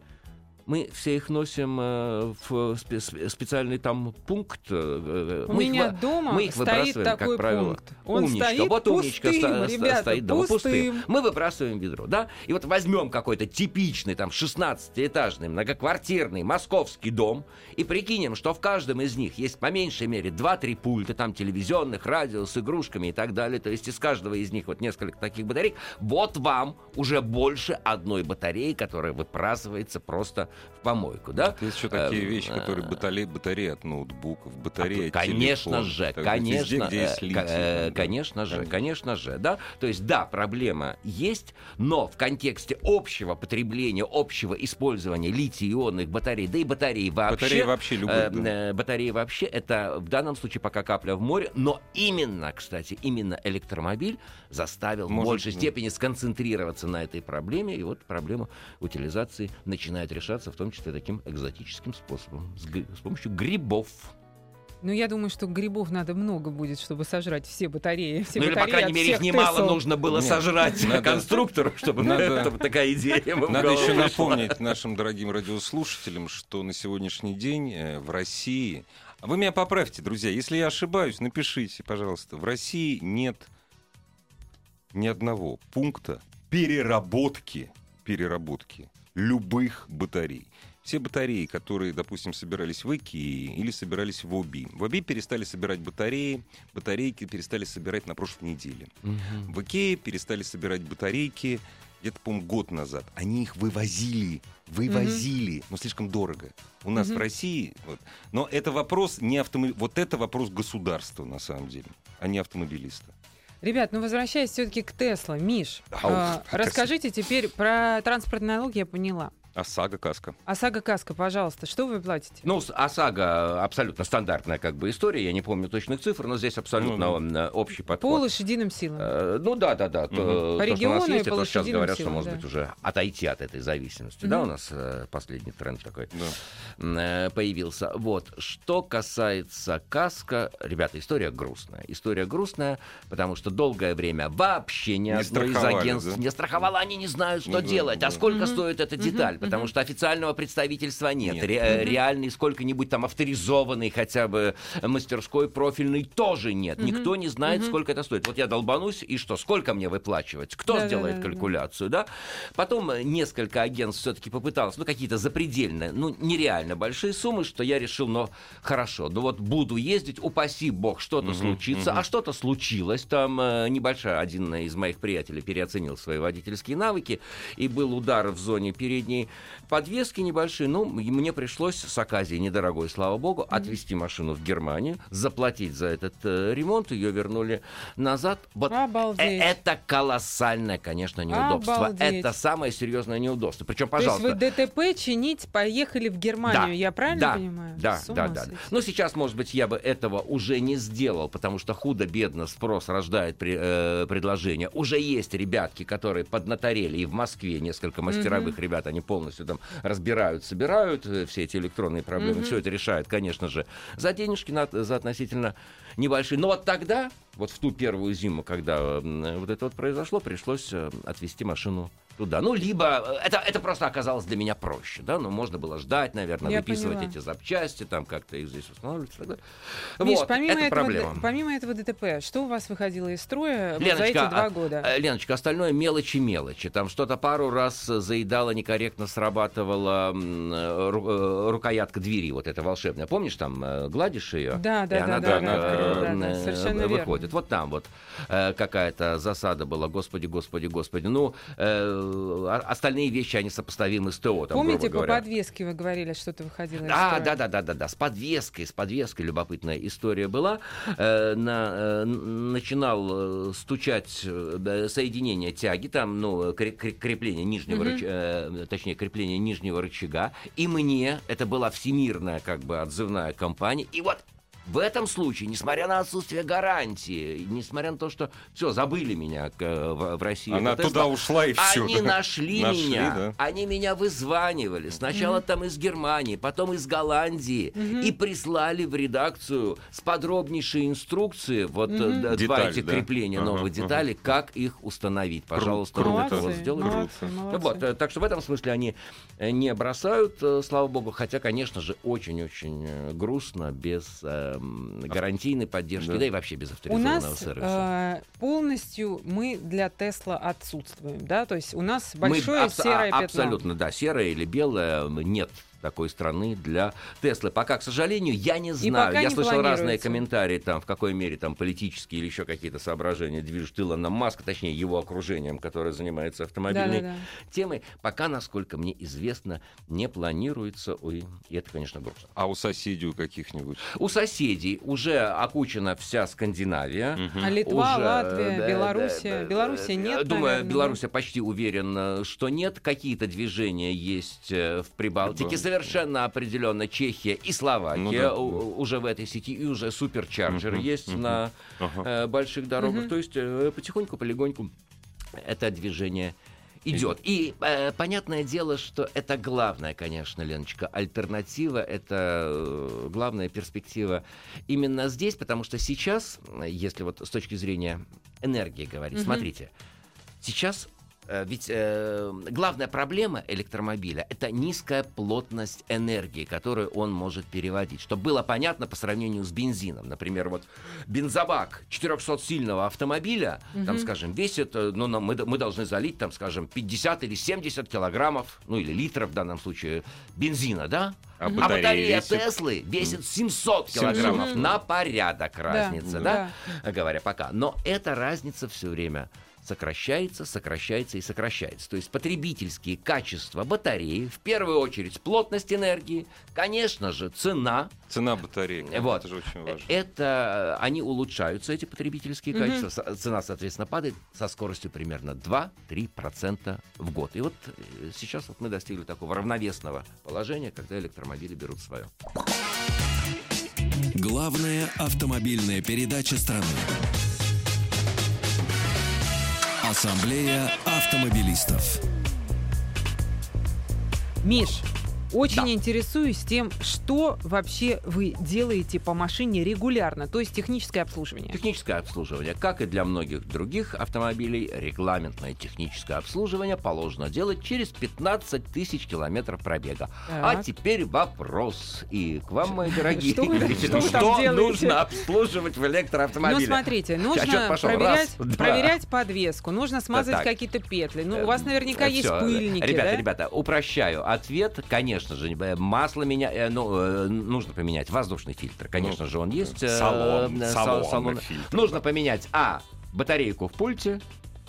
S3: мы все их носим э, в спе- спе- специальный там пункт. э,
S2: У
S3: мы их
S2: меня
S3: вы-
S2: дома
S3: мы их
S2: стоит
S3: выбрасываем, как
S2: такой
S3: правило.
S2: пункт. Он
S3: умничка.
S2: стоит
S3: вот умничка
S2: пустым,
S3: ста-
S2: ребята,
S3: стоит дома
S2: пустым.
S3: пустым. Мы выбрасываем ведро, да? И вот возьмем какой-то типичный там 16-этажный многоквартирный московский дом и прикинем, что в каждом из них есть по меньшей мере 2-3 пульта, там телевизионных, радио с игрушками и так далее. То есть из каждого из них вот несколько таких батарей. Вот вам уже больше одной батареи, которая выбрасывается просто в помойку, да?
S1: Есть еще такие
S3: Эм,
S1: вещи, которые
S3: э,
S1: батареи, батареи от ноутбуков, батареи от
S3: Конечно
S1: телефона,
S3: же, конечно,
S1: везде,
S3: э, э, конечно же,
S1: Конечно.
S3: конечно же, да. То есть, да, проблема есть, но в контексте общего потребления, общего использования литий-ионных батарей, да и батарей вообще,
S1: Батареи вообще любые,
S3: э,
S1: да.
S3: э, батареи вообще, это в данном случае пока капля в море, но именно, кстати, именно электромобиль заставил
S1: Может,
S3: в большей
S1: да.
S3: степени сконцентрироваться на этой проблеме, и вот проблема утилизации начинает решаться, в том числе таким экзотическим способом, с, с помощью грибов.
S2: Ну, я думаю, что грибов надо много будет, чтобы сожрать все батареи. Все
S3: ну или, по
S2: батареи
S3: крайней мере, их немало
S2: Тесл.
S3: нужно было
S1: Нет,
S3: сожрать
S1: надо-
S3: конструктору, чтобы
S1: надо-
S3: это такая идея
S1: Надо еще
S3: пришла.
S1: напомнить нашим дорогим радиослушателям, что на сегодняшний день э, в России... А Вы меня поправьте, друзья, если я ошибаюсь, напишите, пожалуйста. В России нет ни одного пункта переработки переработки любых батарей. Все батареи, которые, допустим, собирались в Икее или собирались в ОБИ. В ОБИ перестали собирать батареи, батарейки перестали собирать на прошлой неделе. В Икее перестали собирать батарейки где-то, по-моему, год назад. Они их вывозили, вывозили, но слишком дорого. У нас
S2: Мгм.
S1: в России... Вот. Но это вопрос не автомобиль... Вот это вопрос государства, на самом деле, а не автомобилиста.
S2: Ребят, ну возвращаясь все-таки к Тесла, Миш, а, расскажите теперь про транспортные налоги, я поняла.
S1: ОСАГО, каска.
S2: ОСАГО Каска, пожалуйста, что вы платите?
S3: Ну, ОСАГО абсолютно стандартная как бы история, я не помню точных цифр, но здесь абсолютно э, общий
S2: По
S3: подход.
S2: лошадиным силам.
S3: Э, Ну да, да, да. То,
S1: Мгм.
S3: то,
S2: По
S3: что у
S2: региону
S3: нас
S2: и
S3: есть,
S2: по
S3: это сейчас говорят, что
S2: силам,
S3: может
S2: да.
S3: быть уже отойти от этой зависимости. Да, у нас э, последний тренд такой
S1: Да.
S3: э, появился. Вот. Что касается каска, ребята, история грустная. История грустная, потому что долгое время вообще ни
S1: Не
S3: одно из агентств
S1: да?
S3: не страховало, они не знают, что
S1: Ну
S3: делать,
S1: да.
S3: а сколько
S2: Мгм.
S3: стоит эта
S2: Мгм,
S3: деталь, потому что официального представительства нет.
S1: Нет.
S3: Ре- э, реальный сколько-нибудь там авторизованный хотя бы мастерской профильный тоже нет. Никто не знает, сколько это стоит. Вот я долбанусь, и что? Сколько мне выплачивать? Кто сделает калькуляцию, да? Потом э, несколько агентств все-таки попыталось, ну, какие-то запредельные, ну, нереально большие суммы, что я решил, ну, хорошо, ну вот буду ездить, упаси бог, что-то случится, а что-то случилось. Там э, небольшая, один из моих приятелей переоценил свои водительские навыки, и был удар в зоне передней подвески небольшие. Ну, и мне пришлось с оказией недорогой, слава богу, отвезти машину в Германию, заплатить за этот э, ремонт, ее вернули назад. Вот Э,
S2: Обалдеть.
S3: Это колоссальное, конечно, неудобство.
S2: Обалдеть.
S3: Это самое серьезное неудобство. Причем,
S2: То есть
S3: пожалуйста.
S2: вы ДТП чинить поехали в Германию, я правильно
S3: да,
S2: понимаю?
S3: Да, да, да.
S2: сойти.
S3: Но сейчас, может быть, я бы этого уже не сделал, потому что худо-бедно спрос рождает при- э, предложение. Уже есть ребятки, которые поднаторели, и в Москве несколько мастеровых ребят, они полностью там разбирают, собирают э, все эти электронные проблемы,
S2: Мгм.
S3: все это решают, конечно же, за денежки, на- за относительно небольшие. Но вот тогда, вот в ту первую зиму, когда вот это вот произошло, пришлось э, отвезти машину туда. Ну, либо э, это, это просто оказалось для меня проще, да, ну, можно было ждать, наверное,
S2: Я
S3: выписывать
S2: поняла.
S3: эти запчасти, там как-то их здесь устанавливать.
S2: Миш,
S3: вот,
S2: помимо,
S3: это
S2: этого,
S3: проблема.
S2: помимо этого ДТП, что у вас выходило из строя вот за
S3: Леночка,
S2: эти два
S3: а-
S2: года?
S3: Э, Леночка, остальное мелочи-мелочи. Там что-то пару раз заедало, некорректно срабатывала э, ру- рукоятка двери, вот эта волшебная. Помнишь, там гладишь ее?
S2: Да, да,
S3: и
S2: да,
S3: она
S2: да,
S1: да, да,
S2: да, совершенно верно.
S3: выходит. Вот там вот какая-то засада была. Господи, господи, господи. Ну, э, остальные вещи, они сопоставимы с ТО, там,
S2: Помните, по подвеске вы говорили, что-то выходило из
S3: А, да, да, да, да, да. С подвеской, с подвеской любопытная история была. Э, на, э, начинал э, стучать э, соединение тяги, там, ну, кре- кре- крепление нижнего
S2: Мгм.
S3: рыч- э, точнее, крепление нижнего рычага. И мне, это была всемирная, как бы, отзывная компания. И вот в этом случае, несмотря на отсутствие гарантии, несмотря на то, что все, забыли меня э, в, в России.
S1: Она туда ушла и все.
S3: они нашли,
S1: Нашли,
S3: меня.
S1: да.
S3: Они меня вызванивали. Сначала там из Германии, потом из Голландии. И прислали в редакцию с подробнейшей инструкции вот э, два
S1: Деталь, да?
S3: крепления
S1: Ага,
S3: новых
S1: ага.
S3: деталей, как их установить. Пожалуйста, вот это вот
S2: молодцы, молодцы.
S3: Вот, э, так что в этом смысле они не бросают, слава богу, хотя, конечно же, очень-очень грустно без гарантийной поддержки,
S1: Да.
S3: да. и вообще без
S2: У
S3: авторизованного
S2: нас
S3: сервиса.
S2: э, полностью мы для Тесла отсутствуем, да, то есть у нас
S3: Мы
S2: большое
S3: абс-
S2: серое
S3: а-
S2: пятно.
S3: Абсолютно, да, серое или белое нет такой страны для Теслы. Пока, к сожалению, я не знаю. Я
S2: не
S3: слышал разные комментарии, там, в какой мере там политические или еще какие-то соображения движет Илона Маска, точнее, его окружением, которое занимается автомобильной
S2: Да-да-да.
S3: темой. Пока, насколько мне известно, не планируется. Ой, и это, конечно, грустно.
S1: А у соседей у каких-нибудь?
S3: У соседей уже окучена вся Скандинавия.
S1: Мгм.
S2: А Литва,
S3: Уже,
S2: Латвия,
S3: да,
S2: Белоруссия.
S3: да, да,
S2: Белоруссия
S3: да,
S2: нет,
S3: Думаю,
S2: наверное, да?
S3: Белоруссия почти уверен, что нет. Какие-то движения есть э, в Прибалтике. Совершенно определенно Чехия и Словакия
S1: Ну да, да.
S3: уже в этой сети. И уже суперчарджер
S1: Мгм,
S3: есть
S1: мгм.
S3: на э, больших дорогах.
S2: Мгм.
S3: То есть э, потихоньку, полегоньку это движение идет. И э, понятное дело, что это главная, конечно, Леночка, альтернатива, это э, главная перспектива именно здесь, потому что сейчас, если вот с точки зрения энергии говорить,
S2: Мгм.
S3: смотрите, сейчас ведь э, главная проблема электромобиля — это низкая плотность энергии, которую он может переводить. Чтобы было понятно по сравнению с бензином. Например, вот бензобак 400-сильного автомобиля, угу. там, скажем, весит, э, ну, мы, мы должны залить, там, скажем, 50 или 70 килограммов, ну, или литров в данном случае, бензина, да?
S1: А,
S3: а батарея Теслы весит 700 килограммов. 700. На порядок разница, да, да? Говоря пока. Но эта разница все время сокращается, сокращается и сокращается. То есть потребительские качества батареи, в первую очередь плотность энергии, конечно же, цена.
S1: Цена батареи,
S3: вот. это же очень важно. Это они улучшаются, эти потребительские угу. качества. Цена, соответственно, падает со скоростью примерно 2-3% в год. И вот э, сейчас вот мы достигли такого равновесного положения, когда электромобили берут свое.
S4: Главная автомобильная передача страны. Ассамблея автомобилистов.
S2: Миш, очень да. интересуюсь тем, что вообще вы делаете по машине регулярно, то есть техническое обслуживание.
S3: Техническое обслуживание, как и для многих других автомобилей, регламентное техническое обслуживание положено делать через 15 тысяч километров пробега. Так. А теперь вопрос и к вам, мои дорогие. Что,
S2: что,
S3: что нужно обслуживать в электроавтомобиле?
S2: Ну, смотрите, нужно проверять, Раз, проверять подвеску, нужно смазать какие-то петли. Ну, у вас наверняка э, есть пыльники,
S3: Ребята,
S2: да?
S3: ребята, упрощаю ответ. Конечно, конечно же, масло меня, э, ну, э, нужно поменять воздушный фильтр, конечно ну, же, он есть.
S1: Э, салон, э, салон, салон.
S3: Фильтр, нужно поменять, а, батарейку в пульте,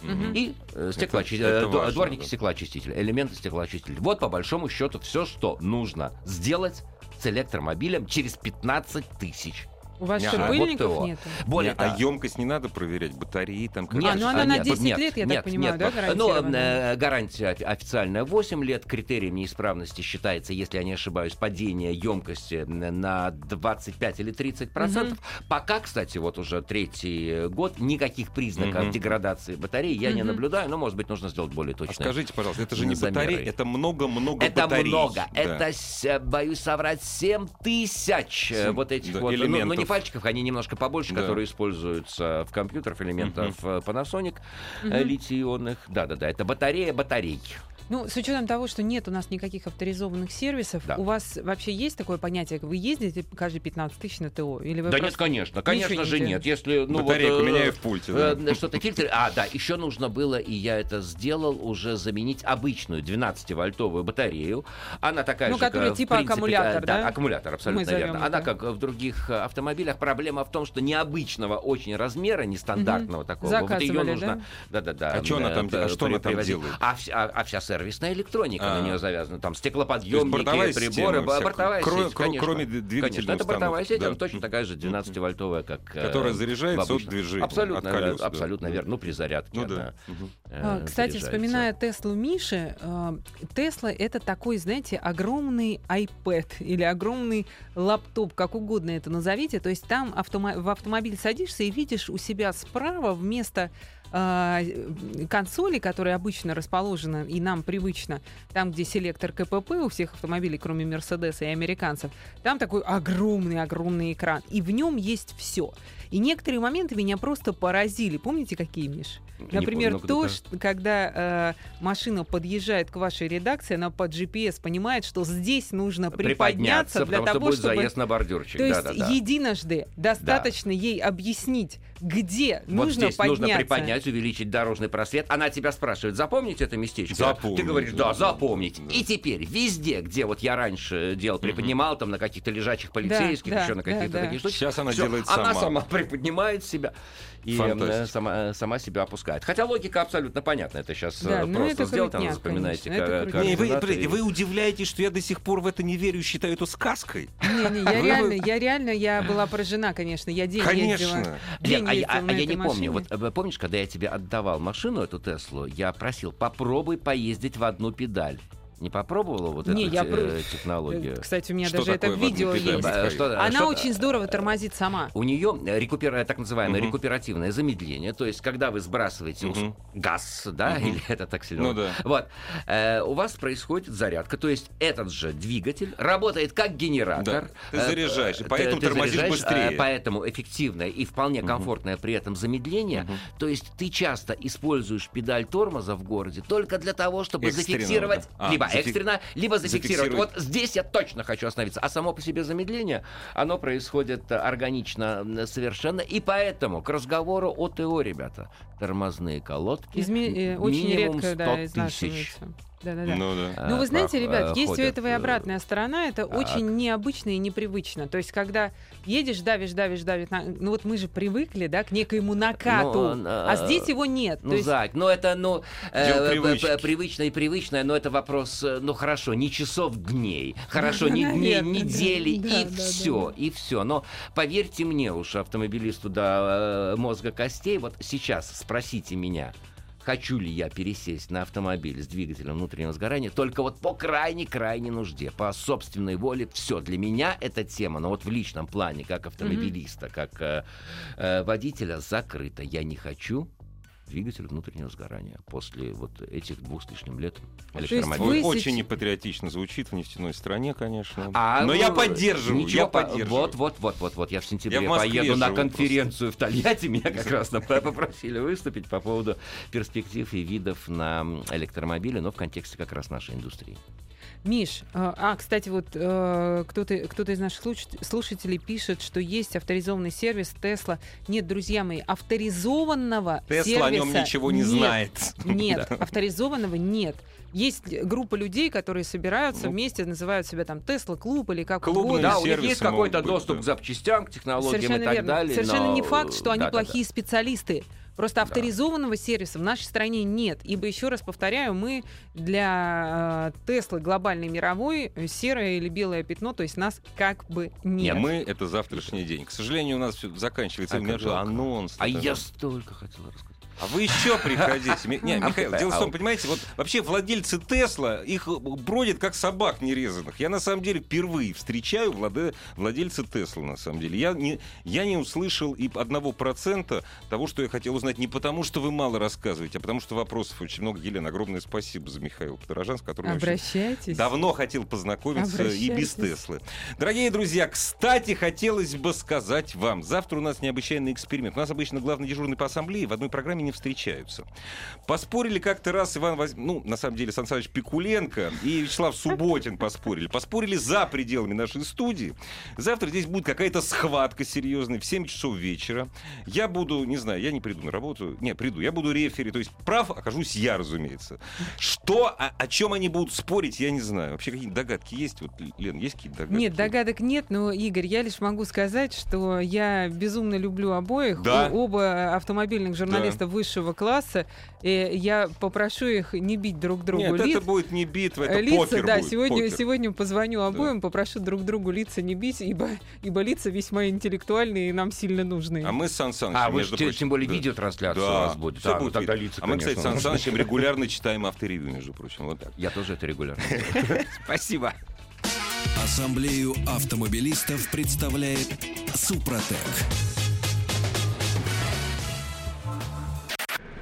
S3: Mm-hmm. И э, стеклоочиститель, дворники да. стеклоочистителя, элементы стеклоочистителя. Вот по большому счету все, что нужно сделать с электромобилем через 15 тысяч
S2: у вас что, пыльников вот нет?
S1: Более, а емкость не надо проверять, батареи там?
S2: Нет, а, ну она а, на 10 нет, лет, я
S3: нет,
S2: так понимаю,
S3: нет,
S2: да, гарантия?
S3: Ну, э, гарантия официальная 8 лет, критерием неисправности считается, если я не ошибаюсь, падение емкости на 25 или 30 процентов. Угу. Пока, кстати, вот уже третий год, никаких признаков угу. деградации батареи я угу. не наблюдаю, но, может быть, нужно сделать более точно.
S1: А скажите, пожалуйста, это же не батареи, это много-много
S3: это
S1: батарей.
S3: Много, да. это, боюсь соврать, 7 тысяч 7, э, вот этих да, вот, элементов. Ну, ну, не пальчиков, они немножко побольше, да. которые используются в компьютерах, элементов uh-huh. Panasonic uh-huh. литий-ионных. Да-да-да, это батарея батарейки.
S2: Ну, с учетом того, что нет у нас никаких авторизованных сервисов, да. у вас вообще есть такое понятие, вы ездите каждые 15 тысяч на ТО? Или вы
S3: да нет, конечно, конечно же нет. Если,
S1: ну, Батарейку вот, э, меняю в пульте.
S3: Да. Э, что-то фильтр. А, да, еще нужно было, и я это сделал, уже заменить обычную 12-вольтовую батарею. Она такая
S2: ну,
S3: же,
S2: которая
S3: как,
S2: типа принципе, аккумулятор, да?
S3: Да, аккумулятор, абсолютно верно. Она, как в других автомобилях, проблема в том, что необычного очень размера, нестандартного угу. такого, вот ее нужно... Да-да-да.
S1: А что она там, а что она там делает?
S3: А, а, а вся сервисная электроника электроника а. на нее завязана. Там стеклоподъемники, приборы, бортовая
S1: кро-
S3: сеть, конечно.
S1: Кроме двигателя
S3: Конечно, это бортовая сеть, да. она точно такая же 12-вольтовая, как
S1: э, Которая заряжается от движения,
S3: Абсолютно,
S1: от колес,
S3: абсолютно
S1: да.
S3: верно. Ну, при зарядке
S1: ну, да.
S2: она, э, Кстати, вспоминая Теслу Миши, э, Тесла — это такой, знаете, огромный iPad или огромный лаптоп, как угодно это назовите. То есть там автомо- в автомобиль садишься и видишь у себя справа вместо а, консоли, которые обычно расположены и нам привычно, там, где селектор КПП у всех автомобилей, кроме Мерседеса и американцев, там такой огромный-огромный экран, и в нем есть все. И некоторые моменты меня просто поразили. Помните, какие, Миш? Например, помню, то, что, когда э, машина подъезжает к вашей редакции, она по GPS понимает, что здесь нужно приподняться, приподняться для того,
S3: чтобы... заезд на бордюрчик.
S2: То есть да, да, единожды достаточно да. ей объяснить, где
S3: вот
S2: нужно
S3: здесь
S2: подняться.
S3: нужно приподнять, увеличить дорожный просвет. Она тебя спрашивает, запомнить это местечко?
S1: Запомнить.
S3: Ты говоришь, да, запомнить. Да. И теперь везде, где вот я раньше делал, приподнимал, там на каких-то лежачих полицейских, да, еще на каких-то да, таких
S1: штуках. Сейчас она делает сама.
S3: Она сама приподнимает себя и э, сама, сама себя опускает. Хотя логика абсолютно понятна. Это сейчас да, ну просто это сделать, она запоминаете
S1: как, не, вы, и... вы удивляетесь, что я до сих пор в это не верю, считаю это сказкой?
S2: Не, не, я реально, я реально, я была поражена, конечно. Я день
S1: конечно.
S2: ездила. День
S3: а,
S2: ездила
S3: а, а я не помню. Вот э, помнишь, когда я тебе отдавал машину, эту Теслу, я просил, попробуй поездить в одну педаль. Не попробовала вот
S2: Не,
S3: эту
S2: я
S3: э, технологию?
S2: Кстати, у меня
S1: Что
S2: даже это видео есть.
S1: Э,
S3: что-
S2: Она
S3: что-
S2: очень здорово тормозит сама.
S3: У нее рекупера, так называемое
S1: Мгм.
S3: рекуперативное замедление, то есть когда вы сбрасываете
S1: Мгм.
S3: газ, да,
S1: Мгм.
S3: или это так сильно?
S1: Ну да.
S3: Вот, э, у вас происходит зарядка, то есть этот же двигатель работает как генератор.
S1: Да, ты
S3: Э,
S1: заряжаешь, и
S3: э,
S1: поэтому
S3: ты
S1: тормозишь
S3: заряжаешь,
S1: быстрее.
S3: э, Поэтому эффективное и вполне комфортное при этом замедление.
S1: Мгм.
S3: То есть ты часто используешь педаль тормоза в городе только для того, чтобы
S1: Экстренно,
S3: зафиксировать
S1: да. А,
S3: либо экстренно, либо зафиксировать. Вот здесь я точно хочу остановиться. А само по себе замедление, оно происходит э, органично совершенно. И поэтому к разговору о ТО, ребята, тормозные колодки
S2: Изме- э, очень редко,
S3: 100
S2: да,
S3: тысяч.
S2: изнашиваются. Да-да-да.
S1: Ну да.
S2: Ну,
S3: э,
S2: вы знаете,
S3: прох-
S2: ребят,
S3: э,
S2: есть у
S3: ходят,
S2: этого и
S3: э,
S2: обратная сторона. Это
S3: так.
S2: очень необычно и непривычно. То есть, когда едешь, давишь, давишь, давишь, на- ну вот мы же привыкли, да, к некоему накату,
S3: Ну,
S2: а
S3: э,
S2: здесь его нет.
S3: Ну,
S2: есть,
S3: Зак, ну это, ну, э,
S1: Дело
S3: п-
S1: привычки.
S3: п- привычное и привычное, но это вопрос, э, ну хорошо, не часов дней, хорошо, не дней,
S2: да.
S3: недели,
S2: Да,
S3: и
S2: да,
S3: все, и все. Но поверьте мне уж, автомобилисту до э, мозга костей, вот сейчас спросите меня, хочу ли я пересесть на автомобиль с двигателем внутреннего сгорания, только вот по крайней-крайней нужде, по собственной воле, все. Для меня эта тема, но вот в личном плане, как автомобилиста, как э, э, водителя, закрыта. Я не хочу двигатель внутреннего сгорания после вот этих двух с лишним лет
S2: вы- сеч-
S1: Очень непатриотично звучит в нефтяной стране, конечно.
S3: А,
S1: Но
S3: ну,
S1: я поддерживаю,
S3: ничего
S1: я
S3: по-
S1: поддерживаю.
S3: Вот, вот, вот, вот, вот. Я в сентябре
S1: Я в
S3: поеду на конференцию в Тольятти. Меня как раз попросили выступить по поводу перспектив и видов на электромобили, но в контексте как раз нашей индустрии.
S2: Миш, э, а, кстати, вот э, кто-то кто из наших слуш- слушателей пишет, что есть авторизованный сервис Тесла. Нет, друзья мои, авторизованного
S1: Тесла о нем
S2: сервиса
S1: ничего не
S2: нет.
S1: знает.
S2: Нет, авторизованного нет. Есть группа людей, которые собираются
S1: Ну,
S2: вместе, называют себя там Тесла клуб или как
S1: клубные
S2: угодно.
S3: Да, у них есть какой-то
S1: быть,
S3: доступ
S1: да.
S3: к запчастям, к технологиям и
S2: Совершенно
S3: так
S2: верно.
S3: далее.
S2: Совершенно
S3: но-
S2: не факт, что они
S3: Да-да-да.
S2: плохие специалисты. Просто авторизованного сервиса в нашей стране нет. Ибо, еще раз повторяю, мы для э, Теслы глобальной мировой э, серое или белое пятно, то есть нас как бы
S1: Не,
S2: нет.
S1: мы это завтрашний день. К сожалению, у нас все заканчивается.
S3: А
S1: анонс.
S3: А я столько хотел рассказать.
S1: А вы еще приходите. Не, Михаил, дело в том, понимаете, вот вообще владельцы Тесла, их бродят как собак нерезанных. Я на самом деле впервые встречаю владе- владельца Тесла, на самом деле. Я не, я не услышал и одного процента того, что я хотел узнать. Не потому, что вы мало рассказываете, а потому, что вопросов очень много. Елена, огромное спасибо за Михаила Подорожанского, который вообще
S2: Обращайтесь.
S1: Давно хотел познакомиться и без. Теслы. Дорогие друзья, кстати, хотелось бы сказать вам, завтра у нас необычайный эксперимент. У нас обычно главный дежурный по ассамблее в одной программе не встречаются. Поспорили как-то раз Иван Воз... ну, на самом деле, Сан Саныч Пикуленко и Вячеслав Субботин поспорили. Поспорили за пределами нашей студии. Завтра здесь будет какая-то схватка серьезная в 7 часов вечера. Я буду, не знаю, я не приду на работу. Не, приду. Я буду рефери. То есть прав окажусь я, разумеется. Что, о, о чем они будут спорить, я не знаю. Вообще какие-то догадки есть? Вот, Лен, есть какие-то догадки?
S2: Нет, догадок нет, но, Игорь, я лишь могу сказать, что я безумно люблю обоих.
S1: Да.
S2: Оба автомобильных журналиста высшего класса. И я попрошу их не бить друг другу
S1: Нет,
S2: лиц.
S1: это будет не битва, это
S2: лица,
S1: покер
S2: да,
S1: будет,
S2: сегодня,
S1: покер.
S2: сегодня позвоню обоим, попрошу друг другу лица не бить, ибо, ибо лица весьма интеллектуальные и нам сильно нужны.
S1: А мы с Сан Санычем,
S3: А, вы
S1: между
S3: же,
S1: прочим,
S3: тем более
S1: да.
S3: видеотрансляция
S1: Да,
S3: у вас будет. А, ну
S1: будет
S3: тогда лица,
S1: А мы, кстати, с Сан
S3: конечно.
S1: Санычем регулярно читаем авторевью, между прочим. Вот так.
S3: Я тоже это регулярно. Спасибо.
S4: Ассамблею автомобилистов представляет Супротек.